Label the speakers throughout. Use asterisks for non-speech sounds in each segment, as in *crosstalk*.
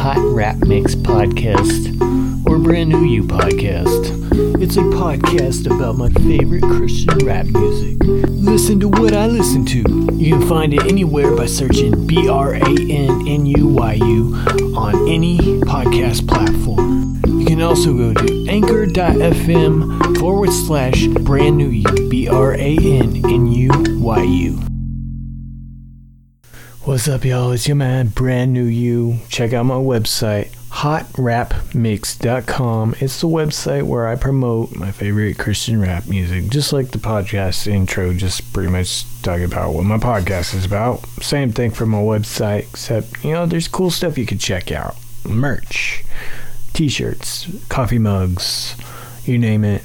Speaker 1: Hot Rap Mix podcast or Brand New You podcast. It's a podcast about my favorite Christian rap music. Listen to what I listen to. You can find it anywhere by searching B R A N N U Y U on any podcast platform. You can also go to anchor.fm forward slash brand new you, B R A N N U Y U. What's up, y'all? It's your man, brand new you. Check out my website, hotrapmix.com. It's the website where I promote my favorite Christian rap music, just like the podcast intro, just pretty much talking about what my podcast is about. Same thing for my website, except, you know, there's cool stuff you can check out merch, t shirts, coffee mugs, you name it,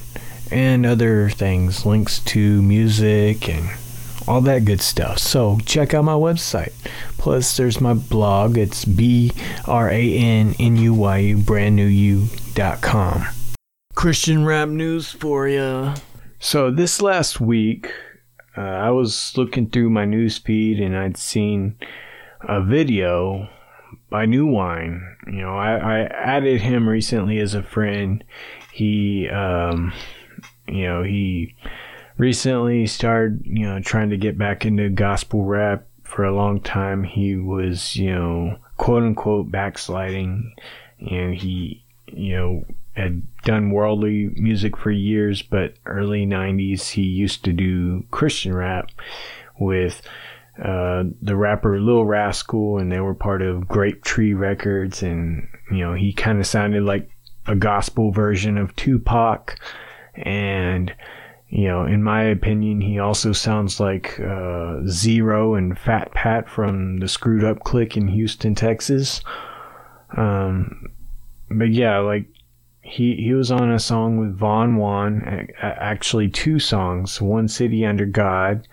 Speaker 1: and other things, links to music and all that good stuff. So check out my website. Plus, there's my blog. It's b r a n n u y u brand new you dot com. Christian rap news for you. So this last week, uh, I was looking through my news feed and I'd seen a video by New Wine. You know, I, I added him recently as a friend. He, um, you know, he recently started, you know, trying to get back into gospel rap. For a long time, he was, you know, quote unquote backsliding. You know, he, you know, had done worldly music for years, but early 90s, he used to do Christian rap with uh, the rapper Lil Rascal, and they were part of Grape Tree Records. And, you know, he kind of sounded like a gospel version of Tupac. And, you know, in my opinion, he also sounds like uh, Z-Ro and Fat Pat from the Screwed Up Click in Houston, Texas. Um, but yeah, like he he was on a song with Von Won, actually two songs, One City Under God,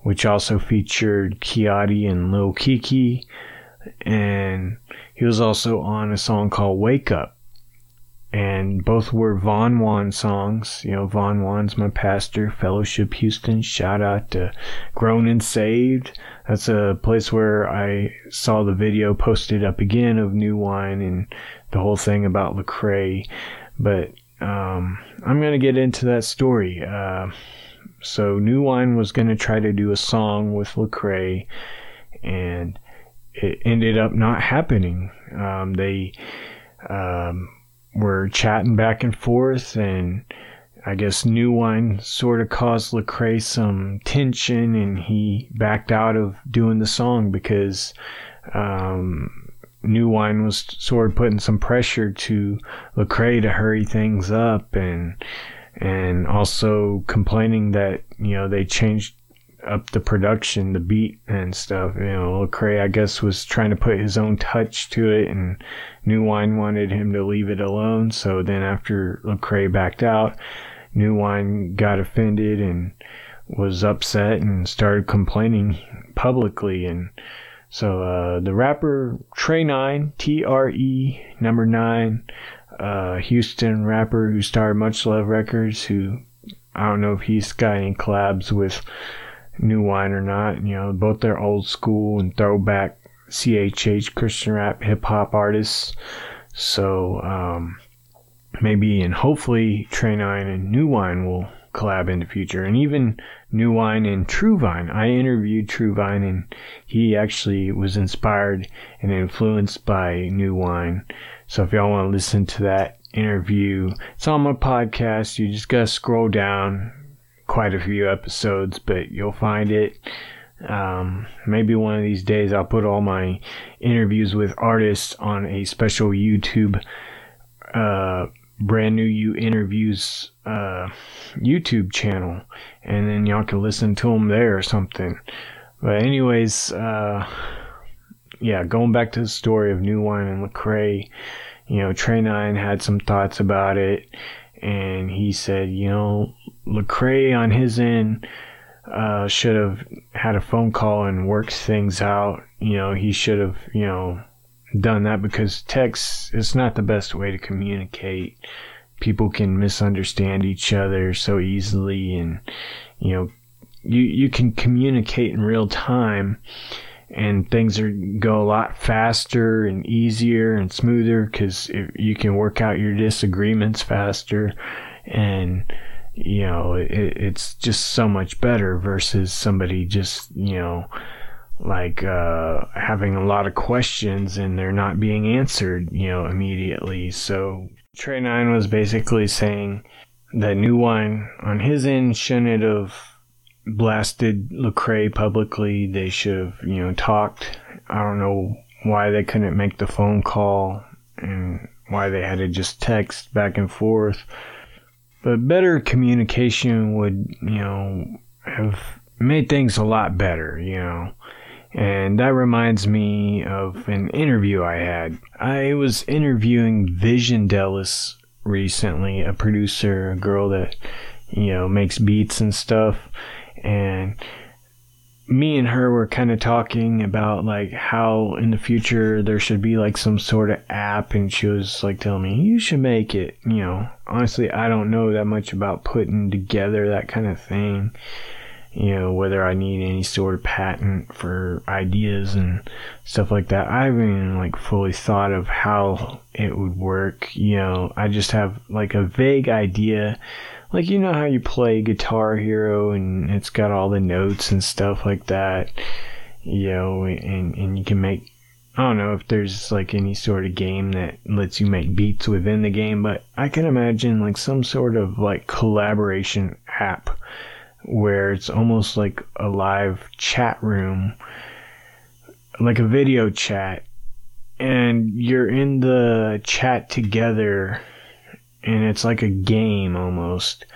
Speaker 1: which also featured Kiati and Lil Kiki, and he was also on a song called Wake Up and both were Von Won songs. You know, Von Won's my pastor, Fellowship Houston. Shout out to Grown and Saved. That's a place where I saw the video posted up again of New Wine and the whole thing about Lecrae. But um, I'm gonna get into that story. Uh, so New Wine was gonna try to do a song with Lecrae, and it ended up not happening. Um, they um, were chatting back and forth, and I guess New Wine sort of caused Lecrae some tension, and he backed out of doing the song because um, New Wine was sort of putting some pressure to Lecrae to hurry things up, and and also complaining that you know they changed up the production, the beat and stuff. You know, Lecrae, I guess, was trying to put his own touch to it, and New Wine wanted him to leave it alone. So then, after Lecrae backed out, New Wine got offended and was upset and started complaining publicly. And so uh, the rapper Trey Nine, T R E number nine, uh, Houston rapper who started Much Love Records, who I don't know if he's got any collabs with new wine or not. You know, both they're old school and throwback CHH Christian rap hip hop artists. So um, maybe and hopefully Trey Nine and New Wine will collab in the future, and even New Wine and True Vine. I interviewed True Vine, and he actually was inspired and influenced by New Wine. So if y'all want to listen to that interview, it's on my podcast. You just gotta scroll down, quite a few episodes, but you'll find it. Um, maybe one of these days I'll put all my interviews with artists on a special YouTube, uh, brand new you interviews, uh, YouTube channel, and then y'all can listen to them there or something. But anyways, uh, yeah, going back to the story of New Wine and Lecrae, you know, Trey Nine had some thoughts about it, and he said, you know, Lecrae on his end uh, should have had a phone call and worked things out. You know, he should have, you know, done that because text is not the best way to communicate. People can misunderstand each other so easily, and you know, you you can communicate in real time and things are go a lot faster and easier and smoother because you can work out your disagreements faster and you know it, it's just so much better versus somebody just you know like uh, having a lot of questions and they're not being answered you know immediately so trey nine was basically saying that new wine on his end shouldn't have blasted Lecrae publicly. They should have, you know, talked. I don't know why they couldn't make the phone call and why they had to just text back and forth. But better communication would, you know, have made things a lot better, you know. And that reminds me of an interview I had. I was interviewing Vision Dallas recently, a producer, a girl that, you know, makes beats and stuff and me and her were kind of talking about like how in the future there should be like some sort of app and she was like telling me you should make it you know. Honestly i don't know that much about putting together that kind of thing you know whether i need any sort of patent for ideas and stuff like that. I haven't even like fully thought of how it would work you know. I just have like a vague idea like you know how you play Guitar Hero and it's got all the notes and stuff like that, you know, and and you can make I don't know if there's like any sort of game that lets you make beats within the game, but I can imagine like some sort of like collaboration app where it's almost like a live chat room, like a video chat, and you're in the chat together and it's like a game almost.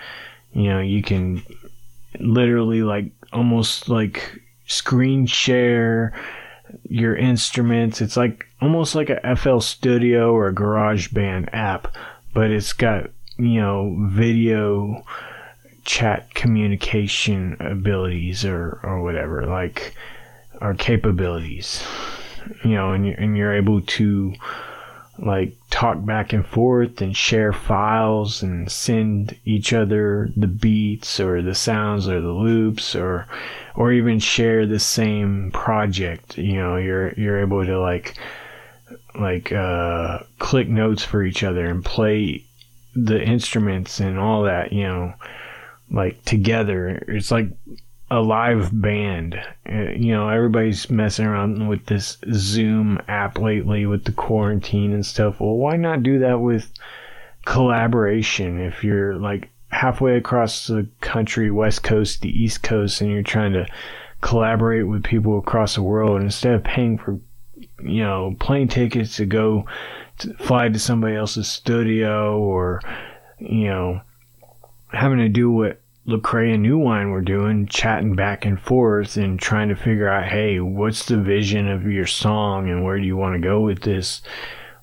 Speaker 1: You know, you can literally like almost like screen share your instruments. It's like almost like a FL Studio or a GarageBand app, but it's got, you know, video chat communication abilities or, or whatever, like, or capabilities, you know, and and you're able to like talk back and forth and share files and send each other the beats or the sounds or the loops or or even share the same project. You know you're you're able to like like uh click notes for each other and play the instruments and all that you know like together. It's like a live band. Uh, you know, everybody's messing around with this Zoom app lately with the quarantine and stuff. Well, why not do that with collaboration if you're like halfway across the country, West Coast, the East Coast, and you're trying to collaborate with people across the world instead of paying for, you know, plane tickets to go to fly to somebody else's studio or, you know, having to do what Lecrae and New Wine were doing, chatting back and forth and trying to figure out, hey, what's the vision of your song and where do you want to go with this?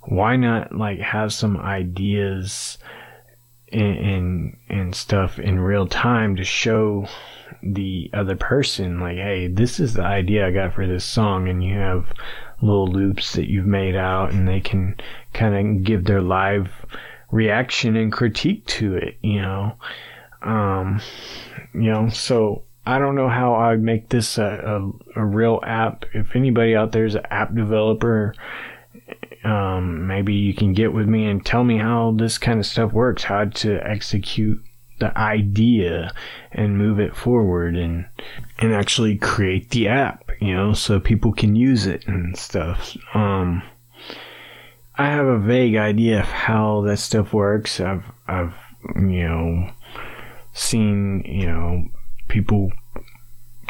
Speaker 1: Why not like have some ideas and, and and stuff in real time to show the other person like, hey, this is the idea I got for this song, and you have little loops that you've made out, and they can kind of give their live reaction and critique to it, you know um, you know, so I don't know how I'd make this a, a, a real app. If anybody out there is an app developer, um, maybe you can get with me and tell me how this kind of stuff works, how to execute the idea and move it forward and and actually create the app, you know, so people can use it and stuff. Um, I have a vague idea of how that stuff works. I've I've you know seen, you know, people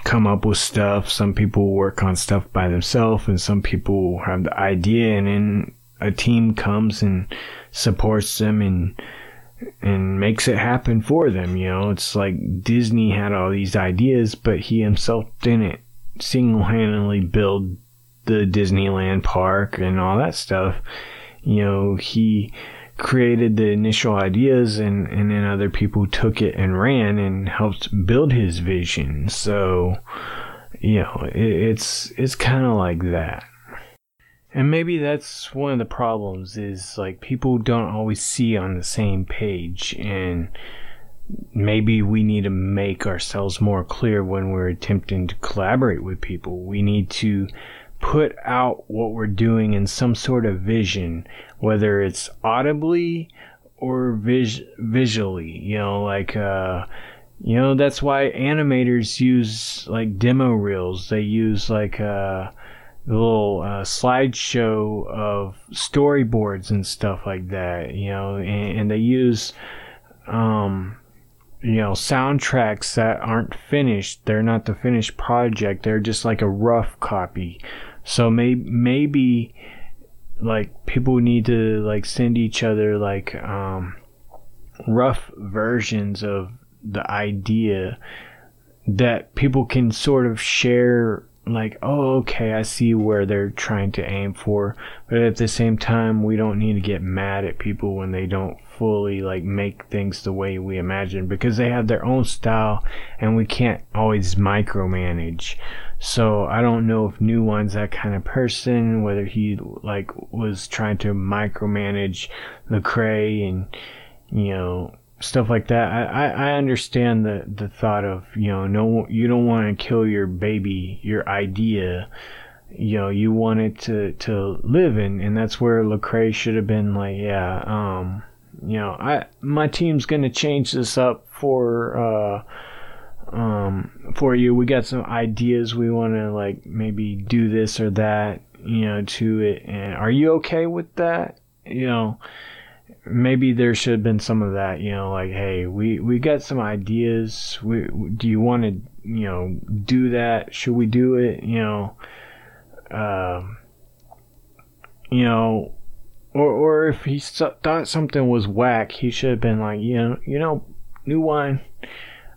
Speaker 1: come up with stuff. Some people work on stuff by themselves, and some people have the idea, and then a team comes and supports them and and makes it happen for them. You know, it's like Disney had all these ideas, but he himself didn't single handedly build the Disneyland park and all that stuff. You know, he created the initial ideas and, and then other people took it and ran and helped build his vision. So, you know, it, it's it's kind of like that. And maybe that's one of the problems is like people don't always see on the same page and maybe we need to make ourselves more clear when we're attempting to collaborate with people. We need to put out what we're doing in some sort of vision, whether it's audibly or vis- visually, you know, like, uh, you know, that's why animators use like demo reels. They use like a little uh, slideshow of storyboards and stuff like that, you know, and, and they use, um, you know, soundtracks that aren't finished. They're not the finished project. They're just like a rough copy. So may- maybe like people need to like send each other like um, rough versions of the idea that people can sort of share like oh okay i see where they're trying to aim for. But at the same time we don't need to get mad at people when they don't fully like make things the way we imagine because they have their own style and we can't always micromanage so i don't know if new one's that kind of person whether he like was trying to micromanage Lecrae and you know stuff like that. I, I, understand the, the thought of, you know, no, you don't want to kill your baby, your idea. You know, you want it to, to live in, and that's where Lecrae should have been like, yeah, um, you know, I, my team's going to change this up for, uh, um, for you. We got some ideas. We want to like maybe do this or that, you know, to it. And are you okay with that? You know, maybe there should have been some of that you know like hey we we got some ideas we do you want to you know do that should we do it you know um you know or or if he thought something was whack he should have been like you know you know new wine.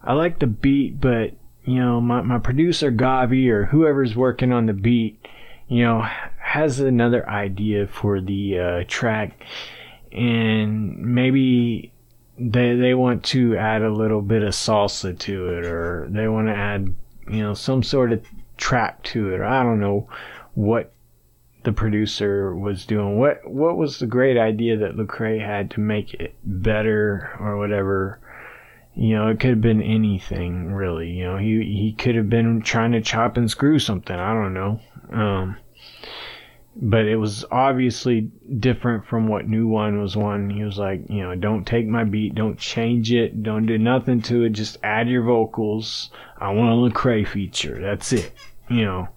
Speaker 1: I like the beat but you know my, my producer gavi or whoever's working on the beat you know has another idea for the uh, track. And maybe they they want to add a little bit of salsa to it or they want to add you know some sort of trap to it or I don't know what the producer was doing what what was the great idea that Lecrae had to make it better or whatever you know it could have been anything really you know he he could have been trying to chop and screw something I don't know um but it was obviously different from what New Wine was one. He was like, you know, don't take my beat, don't change it, don't do nothing to it, just add your vocals. I want a Lecrae feature. That's it, you know.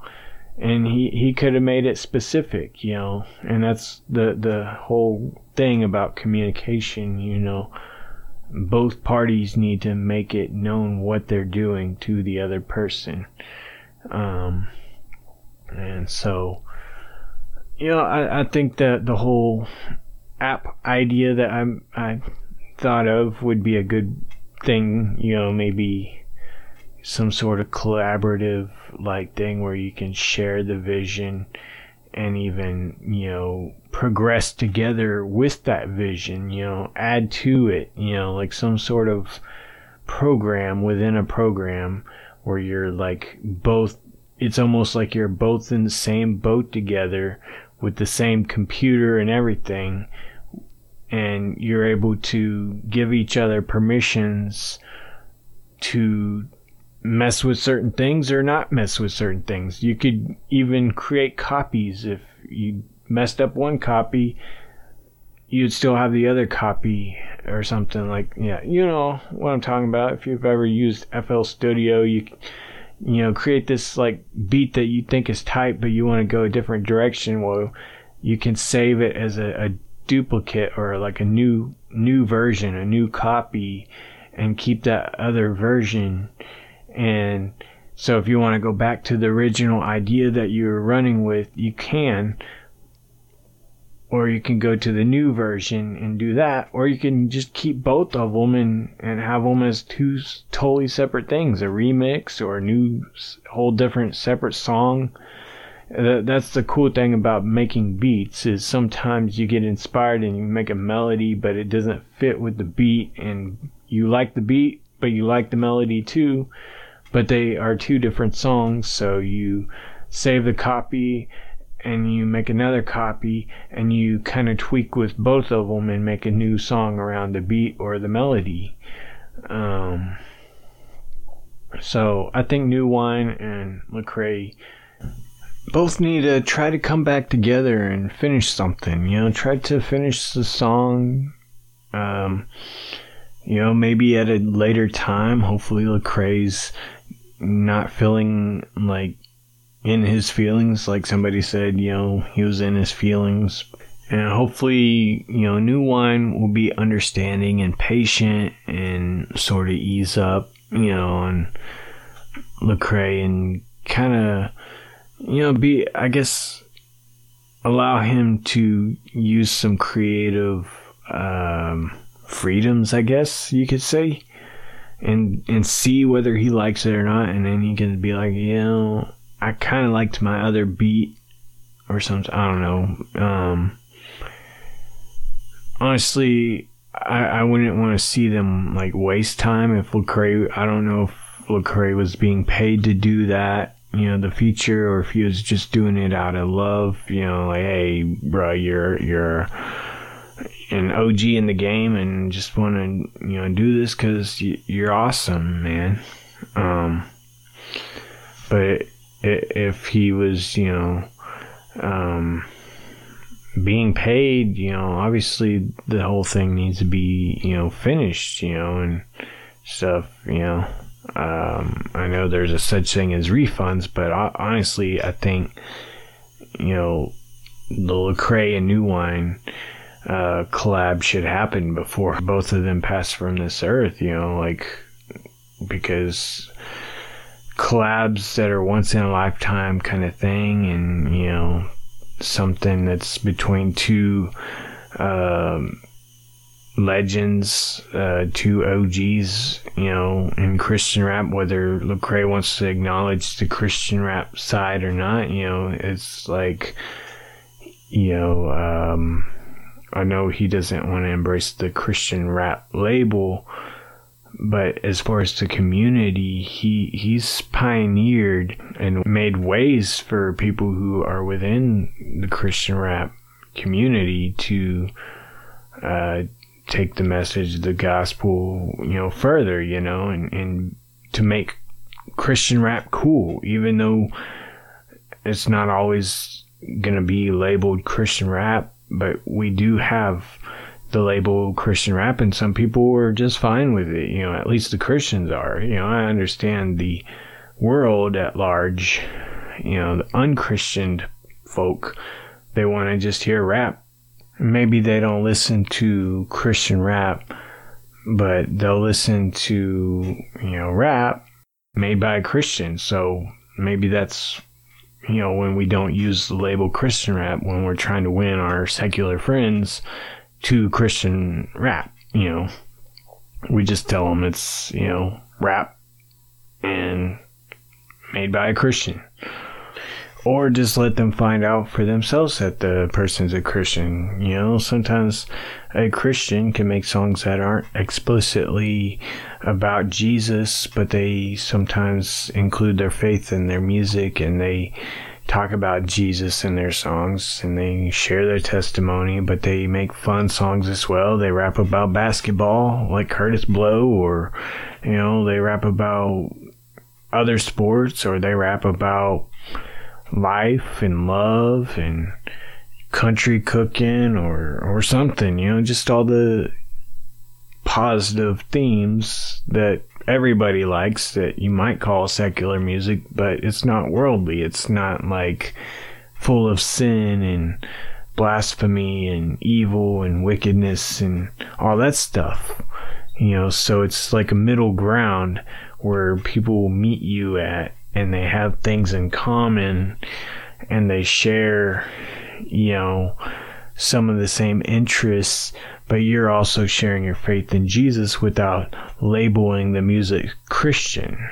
Speaker 1: And he he could have made it specific, you know. And that's the the whole thing about communication, you know. Both parties need to make it known what they're doing to the other person. Um, and so you know, I, I think that the whole app idea that I'm I thought of would be a good thing. You know, maybe some sort of collaborative like thing where you can share the vision and even you know progress together with that vision. You know, add to it. You know, like some sort of program within a program where you're like both it's almost like you're both in the same boat together with the same computer and everything and you're able to give each other permissions to mess with certain things or not mess with certain things. You could even create copies if you messed up one copy, you'd still have the other copy or something like yeah, you know what I'm talking about. If you've ever used FL Studio, you you know, create this like beat that you think is tight, but you want to go a different direction. Well, you can save it as a, a duplicate or like a new new version, a new copy, and keep that other version. And so, if you want to go back to the original idea that you were running with, you can, or you can go to the new version and do that, or you can just keep both of them and, and have them as two totally separate things a remix or a new, whole different separate song. That's the cool thing about making beats is sometimes you get inspired and you make a melody, but it doesn't fit with the beat, and you like the beat, but you like the melody too, but they are two different songs, so you save the copy and you make another copy and you kind of tweak with both of them and make a new song around the beat or the melody. Um, so I think New Wine and Lecrae both need to try to come back together and finish something. You know, try to finish the song. Um, you know, maybe at a later time. Hopefully, Lecrae's not feeling like in his feelings, like somebody said. You know, he was in his feelings, and hopefully, you know, New Wine will be understanding and patient and sort of ease up. You know, on Lecrae and kind of you know, be, I guess, allow him to use some creative um, freedoms, I guess you could say, and and see whether he likes it or not, and then he can be like, you know, I kind of liked my other beat or something. I don't know. Um, honestly, I, I wouldn't want to see them like waste time if Lecrae. I don't know if Lecrae was being paid to do that you know the feature or if he was just doing it out of love you know like hey bro you're you're an OG in the game and just want to you know do this because you're awesome man. Um but if he was you know um being paid you know obviously the whole thing needs to be you know finished you know and stuff you know. Um, I know there's a such thing as refunds, but honestly, I think you know the Lecrae and New Wine uh, collab should happen before both of them pass from this earth. You know, like because collabs that are once in a lifetime kind of thing, and you know something that's between two um, legends, uh, two OGs, you know, in Christian rap, whether Lecrae wants to acknowledge the Christian rap side or not, you know, it's like, you know, um, I know he doesn't want to embrace the Christian rap label, but as far as the community, he he's pioneered and made ways for people who are within the Christian rap community to uh, take the message, the gospel, you know, further, you know, and, and to make Christian rap cool, even though it's not always to be labeled Christian rap, but we do have the label Christian rap, and some people are just fine with it. You know, at least the Christians are. You know, I understand the world at large, you know, the unchristianed folk, they want to just hear rap maybe they don't listen to Christian rap, but they'll listen to, you know, rap made by a Christian. So maybe that's, you know, when we don't use the label Christian rap when we're trying to win our secular friends to Christian rap, you know. We just tell them it's, you know, rap and made by a Christian or just let them find out for themselves that the person's a Christian. You know, sometimes a Christian can make songs that aren't explicitly about Jesus, but they sometimes include their faith in their music and they talk about Jesus in their songs and they share their testimony, but they make fun songs as well. They rap about basketball like Kurtis Blow or you know, they rap about other sports or they rap about life and love and country cooking or or something you know just all the positive themes that everybody likes that you might call secular music but it's not worldly. It's not like full of sin and blasphemy and evil and wickedness and all that stuff you know? So it's like a middle ground where people meet you at and they have things in common and they share, you know, some of the same interests, but you're also sharing your faith in Jesus without labeling the music Christian.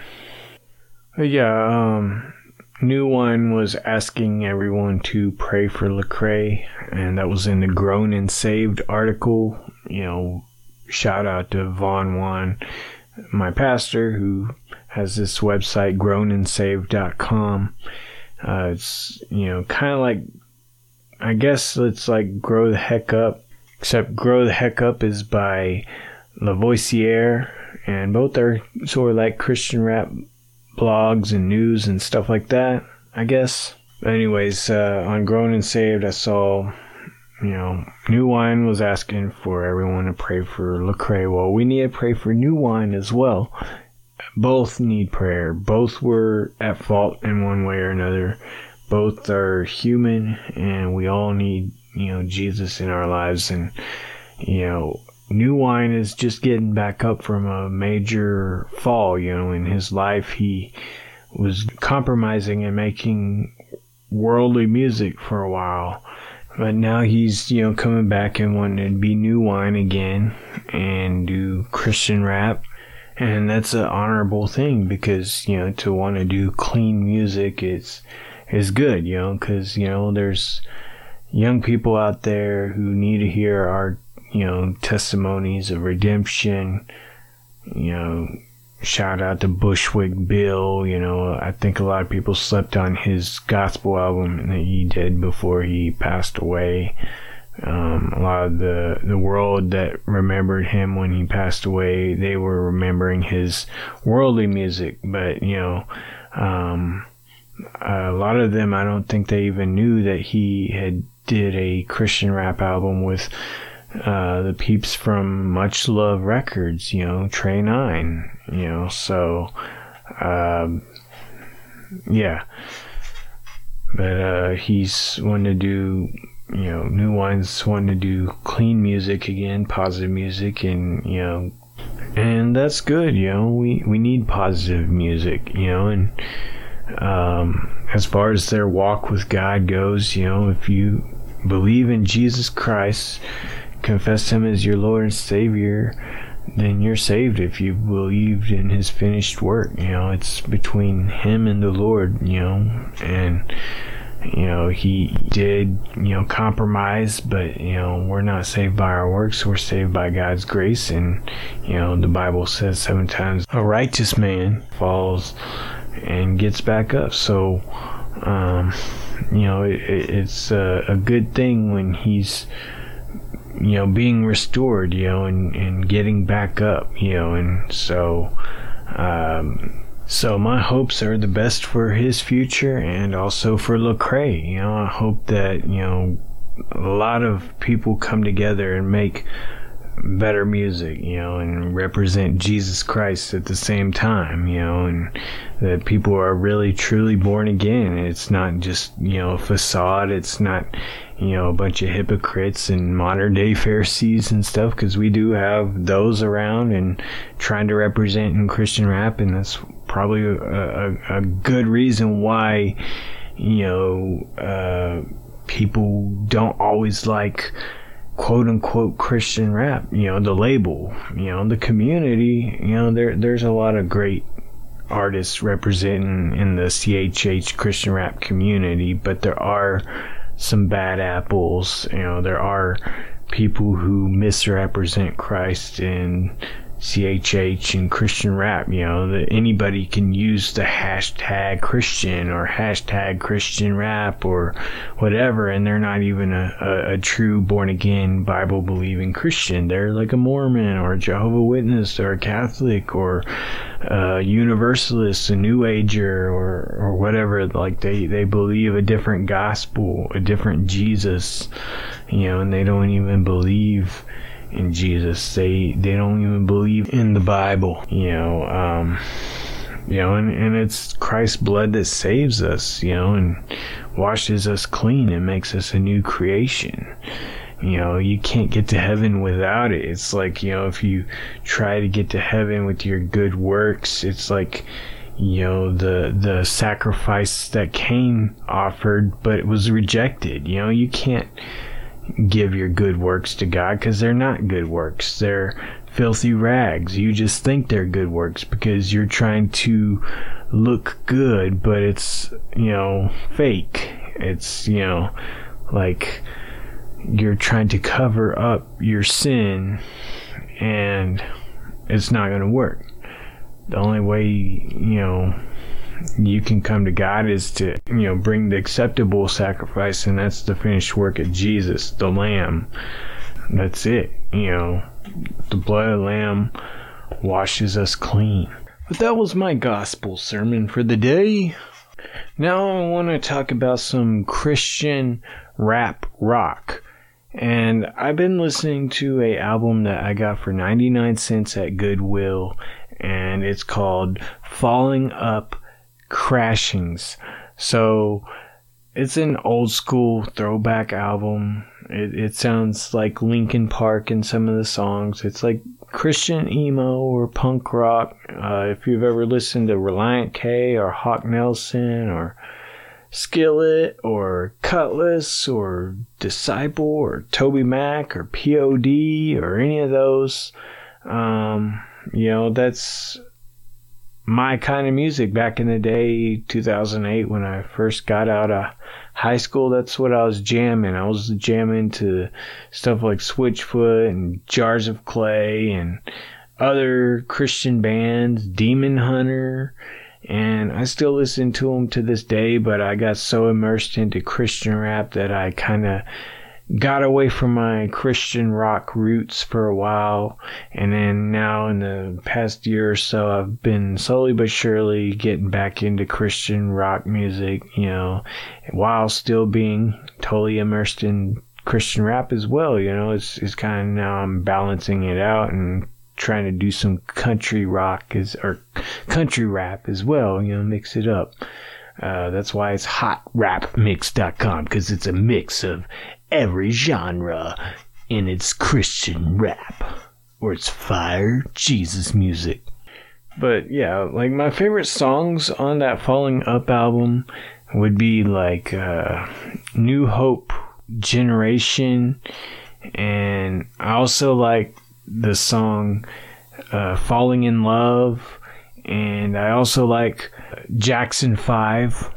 Speaker 1: But yeah, um, New Wine was asking everyone to pray for Lecrae, and that was in the Grown and Saved article. You know, shout out to Von Won, my pastor, who has this website grownedsaved.com. Uh, it's you know kind of like I guess it's like grow the heck up, except grow the heck up is by Lavoisier, and both are sort of like Christian rap blogs and news and stuff like that, I guess. Anyways, uh, on Grown and Saved, I saw, you know, New Wine was asking for everyone to pray for Lecrae. Well, we need to pray for New Wine as well. Both need prayer. Both were at fault in one way or another. Both are human, and we all need, you know, Jesus in our lives. And, you know, New Wine is just getting back up from a major fall, you know, in his life. He was compromising and making worldly music for a while. But now he's, you know, coming back and wanting to be new wine again and do Christian rap. And that's an honorable thing because, you know, to want to do clean music is, is good, you know, because, you know, there's young people out there who need to hear our, you know, testimonies of redemption, you know, shout out to Bushwick Bill. You know, I think a lot of people slept on his gospel album that he did before he passed away. Um, a lot of the the world that remembered him when he passed away, they were remembering his worldly music. But you know, um, a lot of them, I don't think they even knew that he had did a Christian rap album with uh, the peeps from Much Love Records, you know, Trey Nine, you know, so, um, yeah. But uh, he's wanting to do, you know, New Wine's wanting to do clean music again, positive music, and, you know, and that's good, you know, we, we need positive music, you know, and, um, as far as their walk with God goes, you know, if you believe in Jesus Christ, confess Him as your Lord and Savior, then you're saved if you believed in His finished work. You know, it's between Him and the Lord, you know, and you know he did you know compromise but you know we're not saved by our works we're saved by god's grace and you know the bible says seven times a righteous man falls and gets back up so um you know it, it's a, a good thing when he's you know, being restored, you know, and, and getting back up, you know, and so, um, so my hopes are the best for his future and also for Lecrae. You know, I hope that you know a lot of people come together and make better music, you know, and represent Jesus Christ at the same time, you know, and that people are really truly born again. It's not just, you know, a facade. It's not, you know, a bunch of hypocrites and modern day Pharisees and stuff, because we do have those around and trying to represent in Christian rap, and that's probably a, a, a good reason why, you know, uh, people don't always like quote unquote Christian rap, you know, the label, you know, the community, you know, there there's a lot of great artists representing in the CHH Christian rap community, but there are some bad apples, you know, there are people who misrepresent Christ and CHH and Christian rap, you know, that anybody can use the hashtag Christian or hashtag Christian rap or whatever, and they're not even a, a, a true born again Bible believing Christian. They're like a Mormon or a Jehovah Witness or a Catholic or a Universalist, a New Ager or or whatever. Like they they believe a different gospel, a different Jesus, you know, and they don't even believe in Jesus. They they don't even believe in the Bible. You know, um, you know, and, and it's Christ's blood that saves us. You know, and washes us clean and makes us a new creation. You know, you can't get to heaven without it. It's like, you know, if you try to get to heaven with your good works, it's like, you know, the the sacrifice that Cain offered, but it was rejected. You know, you can't give your good works to God because they're not good works. They're filthy rags. You just think they're good works because you're trying to look good, but it's, you know, fake. It's, you know, like you're trying to cover up your sin and it's not going to work. The only way, you know, you can come to God is to, you know, bring the acceptable sacrifice, and that's the finished work of Jesus, the Lamb. That's it. You know, the blood of the Lamb washes us clean. But that was my gospel sermon for the day. Now I want to talk about some Christian rap rock. And I've been listening to a album that I got for 99 cents at Goodwill and it's called Falling Up Crashings. So it's an old school throwback album. It, it sounds like Linkin Park in some of the songs. It's like Christian emo or punk rock. Uh, if you've ever listened to Relient K or Hawk Nelson or Skillet or Kutless or Disciple or Toby Mac or POD or any of those, um, you know, that's my kind of music back in the day, 2008, when I first got out of high school. That's what I was jamming. I was jamming to stuff like Switchfoot and Jars of Clay and other Christian bands, Demon Hunter. And I still listen to them to this day, but I got so immersed into Christian rap that I kind of got away from my Christian rock roots for a while, and then now in the past year or so, I've been slowly but surely getting back into Christian rock music, you know, while still being totally immersed in Christian rap as well. You know, it's it's kind of now I'm balancing it out and trying to do some country rock as or country rap as well. You know, mix it up. Uh, that's why it's hotrapmix.com because it's a mix of every genre in its Christian rap or its fire Jesus music. But yeah, like my favorite songs on that Falling Up album would be like uh, New Hope Generation, and I also like the song uh, Falling in Love, and I also like Jackson 5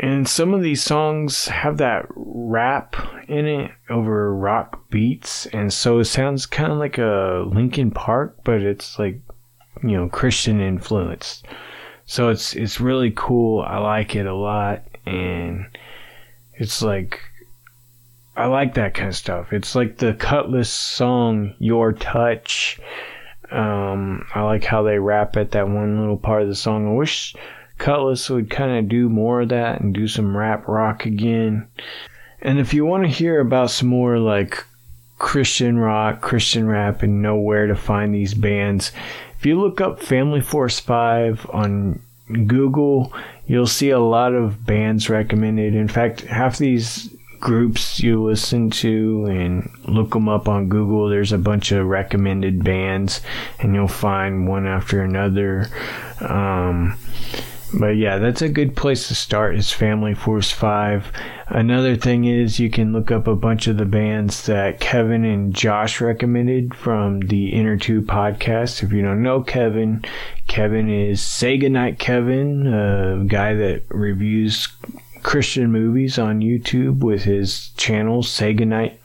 Speaker 1: and some of these songs have that rap in it over rock beats, and so it sounds kind of like a Linkin Park, but it's like you know Christian influenced. So it's it's really cool. I like it a lot, and it's like I like that kind of stuff. It's like the Kutless song "Your Touch." Um, I like how they rap at that one little part of the song. I wish Kutless would kind of do more of that and do some rap rock again. And if you want to hear about some more like Christian rock, Christian rap, and know where to find these bands, if you look up Family Force 5 on Google, you'll see a lot of bands recommended. In fact, half these groups you listen to and look them up on Google, there's a bunch of recommended bands, and you'll find one after another. Um, but yeah, that's a good place to start is Family Force 5. Another thing is you can look up a bunch of the bands that Kevin and Josh recommended from the Inner Tube podcast. If you don't know Kevin, Kevin is Goodnight Kevin, a guy that reviews Christian movies on YouTube with his channel Goodnight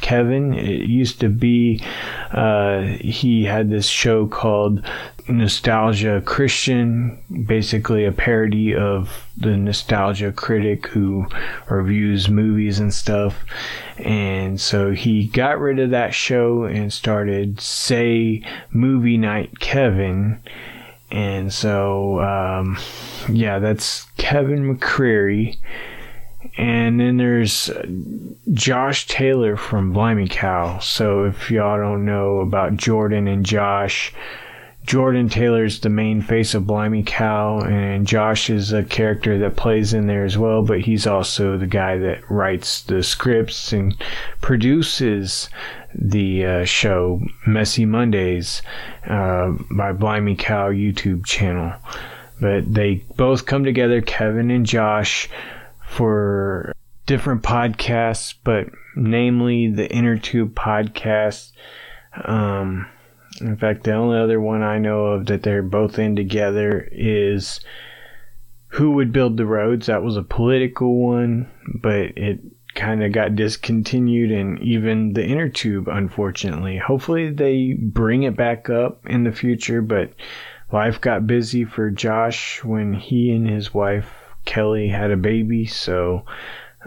Speaker 1: Kevin. It used to be uh, he had this show called Nostalgia Christian, basically a parody of the Nostalgia Critic who reviews movies and stuff. And so he got rid of that show and started Say Movie Night Kevin. And so, um, yeah, that's Kevin McCreary. And then there's Josh Taylor from Blimey Cow. So if y'all don't know about Jordan and Josh, Jordan Taylor's the main face of Blimey Cow, and Josh is a character that plays in there as well, but he's also the guy that writes the scripts and produces the uh, show Messy Mondays uh, by Blimey Cow YouTube channel. But they both come together, Kevin and Josh, for different podcasts, but namely the Inner Tube podcast. Um, in fact, the only other one I know of that they're both in together is Who Would Build the Roads. That was a political one, but it kind of got discontinued and even the inner tube unfortunately hopefully they bring it back up in the future but life got busy for josh when he and his wife kelly had a baby so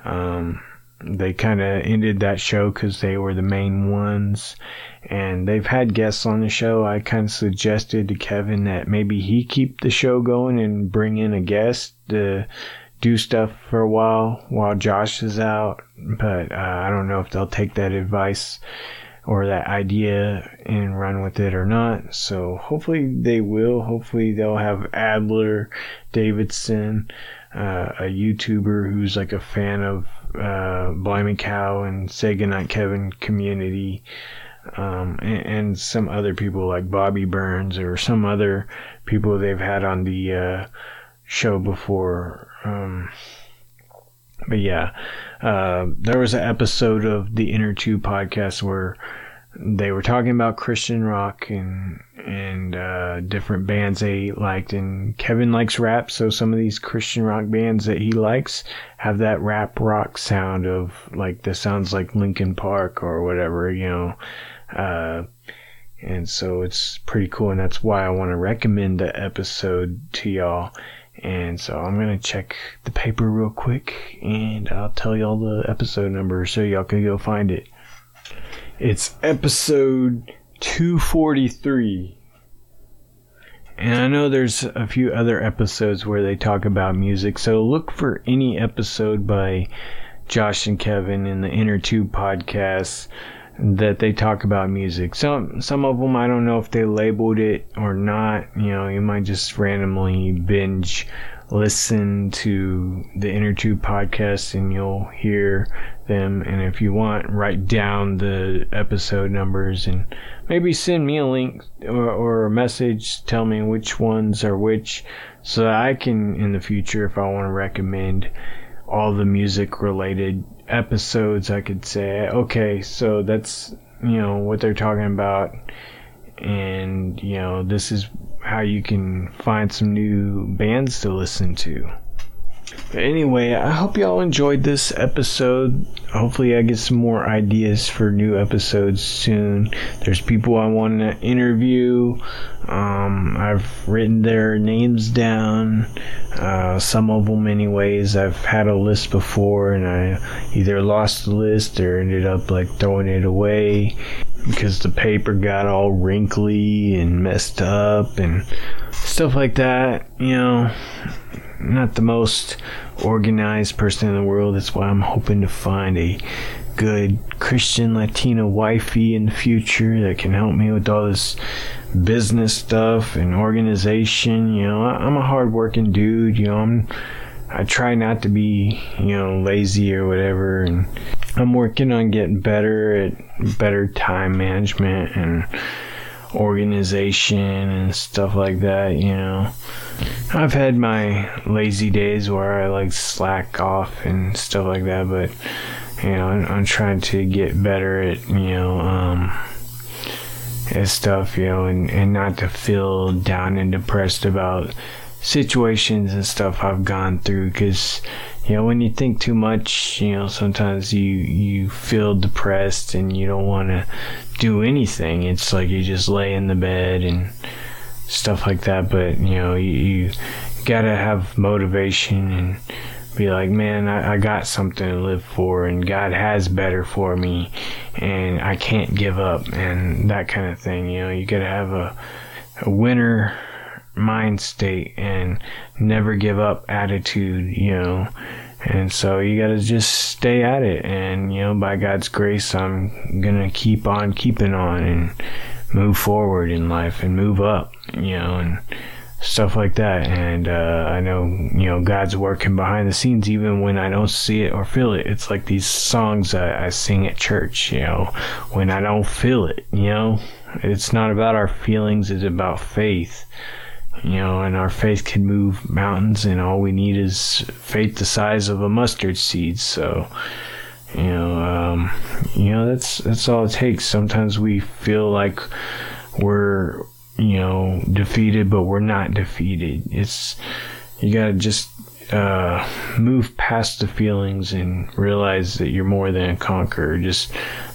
Speaker 1: um, they kind of ended that show because they were the main ones. And they've had guests on the show. I kind of suggested to kevin that maybe he keep the show going and bring in a guest to do stuff for a while while josh is out. But uh, i don't know if they'll take that advice or that idea and run with it or not. So hopefully they will. Hopefully they'll have adler davidson uh, a YouTuber who's like a fan of uh, Blimey Cow and Say Goodnight Kevin community, um, and, and, some other people like Bobby Burns or some other people they've had on the uh, show before. Um, but yeah, uh, there was an episode of the Inner Tube podcast where they were talking about Christian rock and and uh, different bands they liked. And Kevin likes rap, so some of these Christian rock bands that he likes have that rap rock sound of like the sounds like Linkin Park or whatever, you know. Uh, and so it's pretty cool, and that's why I want to recommend the episode to y'all. And so I'm gonna check the paper real quick, and I'll tell y'all the episode number so y'all can go find it. It's episode 243. And I know there's a few other episodes where they talk about music, so look for any episode by Josh and Kevin in the Inner Tube podcast that they talk about music. Some some of them I don't know if they labeled it or not. You know, you might just randomly binge listen to the Inner Tube podcast and you'll hear them. And if you want, write down the episode numbers and maybe send me a link or, or a message. Tell me which ones are which so I can, in the future, if I want to recommend all the music related episodes, I could say, okay, so that's, you know, what they're talking about. And, you know, this is how you can find some new bands to listen to. But anyway, I hope y'all enjoyed this episode. Hopefully, I get some more ideas for new episodes soon. There's people I want to interview. Um, I've written their names down, uh, some of them, anyways. I've had a list before, and I either lost the list or ended up like throwing it away because the paper got all wrinkly and messed up and stuff like that. You know, not the most organized person in the world. That's why I'm hoping to find a good Christian Latina wifey in the future that can help me with all this business stuff and organization. You know, I'm a hardworking dude. You know, I'm I try not to be, you know, lazy or whatever and I'm working on getting better at better time management and organization and stuff like that, you know. I've had my lazy days where I like slack off and stuff like that, but you know, I'm, I'm trying to get better at, you know, um, at stuff, you know, and, and not to feel down and depressed about situations and stuff I've gone through because you know when you think too much you know sometimes you you feel depressed and you don't want to do anything. It's like you just lay in the bed and stuff like that. But you know you, you gotta have motivation and be like man I, I got something to live for and god has better for me and i can't give up and that kind of thing. You know you gotta have a, a winner mind state and never give up attitude, you know. And so you got to just stay at it. And, you know, by God's grace, I'm going to keep on keeping on and move forward in life and move up, you know, and stuff like that. And uh, I know, you know, God's working behind the scenes even when I don't see it or feel it. It's like these songs I, I sing at church, you know, when I don't feel it, you know. It's not about our feelings, it's about faith you know, and our faith can move mountains, and all we need is faith the size of a mustard seed. So, you know, um, you know that's that's all it takes. Sometimes we feel like we're, you know, defeated, but we're not defeated. It's you gotta just uh, move past the feelings and realize that you're more than a conqueror. Just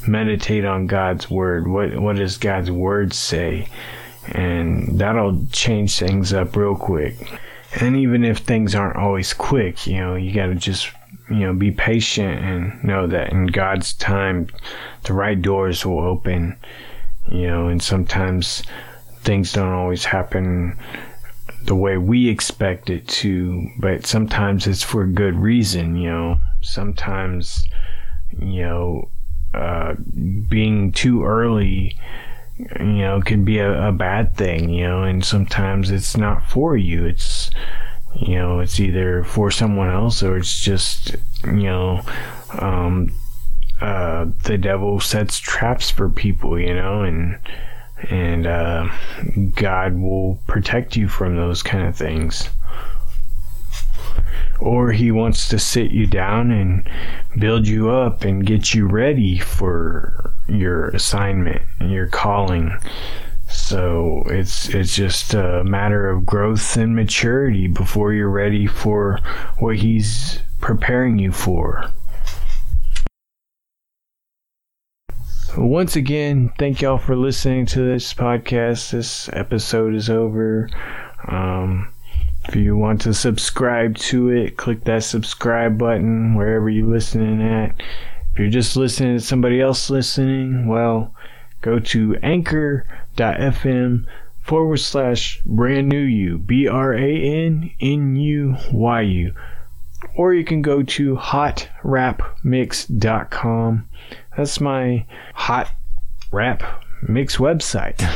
Speaker 1: meditate on God's word. What what does God's word say? And that'll change things up real quick. And even if things aren't always quick, you know, you got to just you know, be patient and know that in God's time, the right doors will open, you know, and sometimes things don't always happen the way we expect it to, but sometimes it's for a good reason, you know. Sometimes, you know, uh, being too early, you know, can be a, a bad thing, you know, and sometimes it's not for you. It's, you know, it's either for someone else or it's just, you know, um, uh, the devil sets traps for people, you know, and, and uh, God will protect you from those kind of things. Or He wants to sit you down and build you up and get you ready for your assignment, your calling. So it's it's just a matter of growth and maturity before you're ready for what He's preparing you for. Once again, thank y'all for listening to this podcast. This episode is over. Um, if you want to subscribe to it, click that subscribe button wherever you're listening at. If you're just listening to somebody else listening, well, go to anchor.fm forward slash brand new you, B R A N N U Y U. Or you can go to hotrapmix.com. That's my hot rap mix website. *laughs*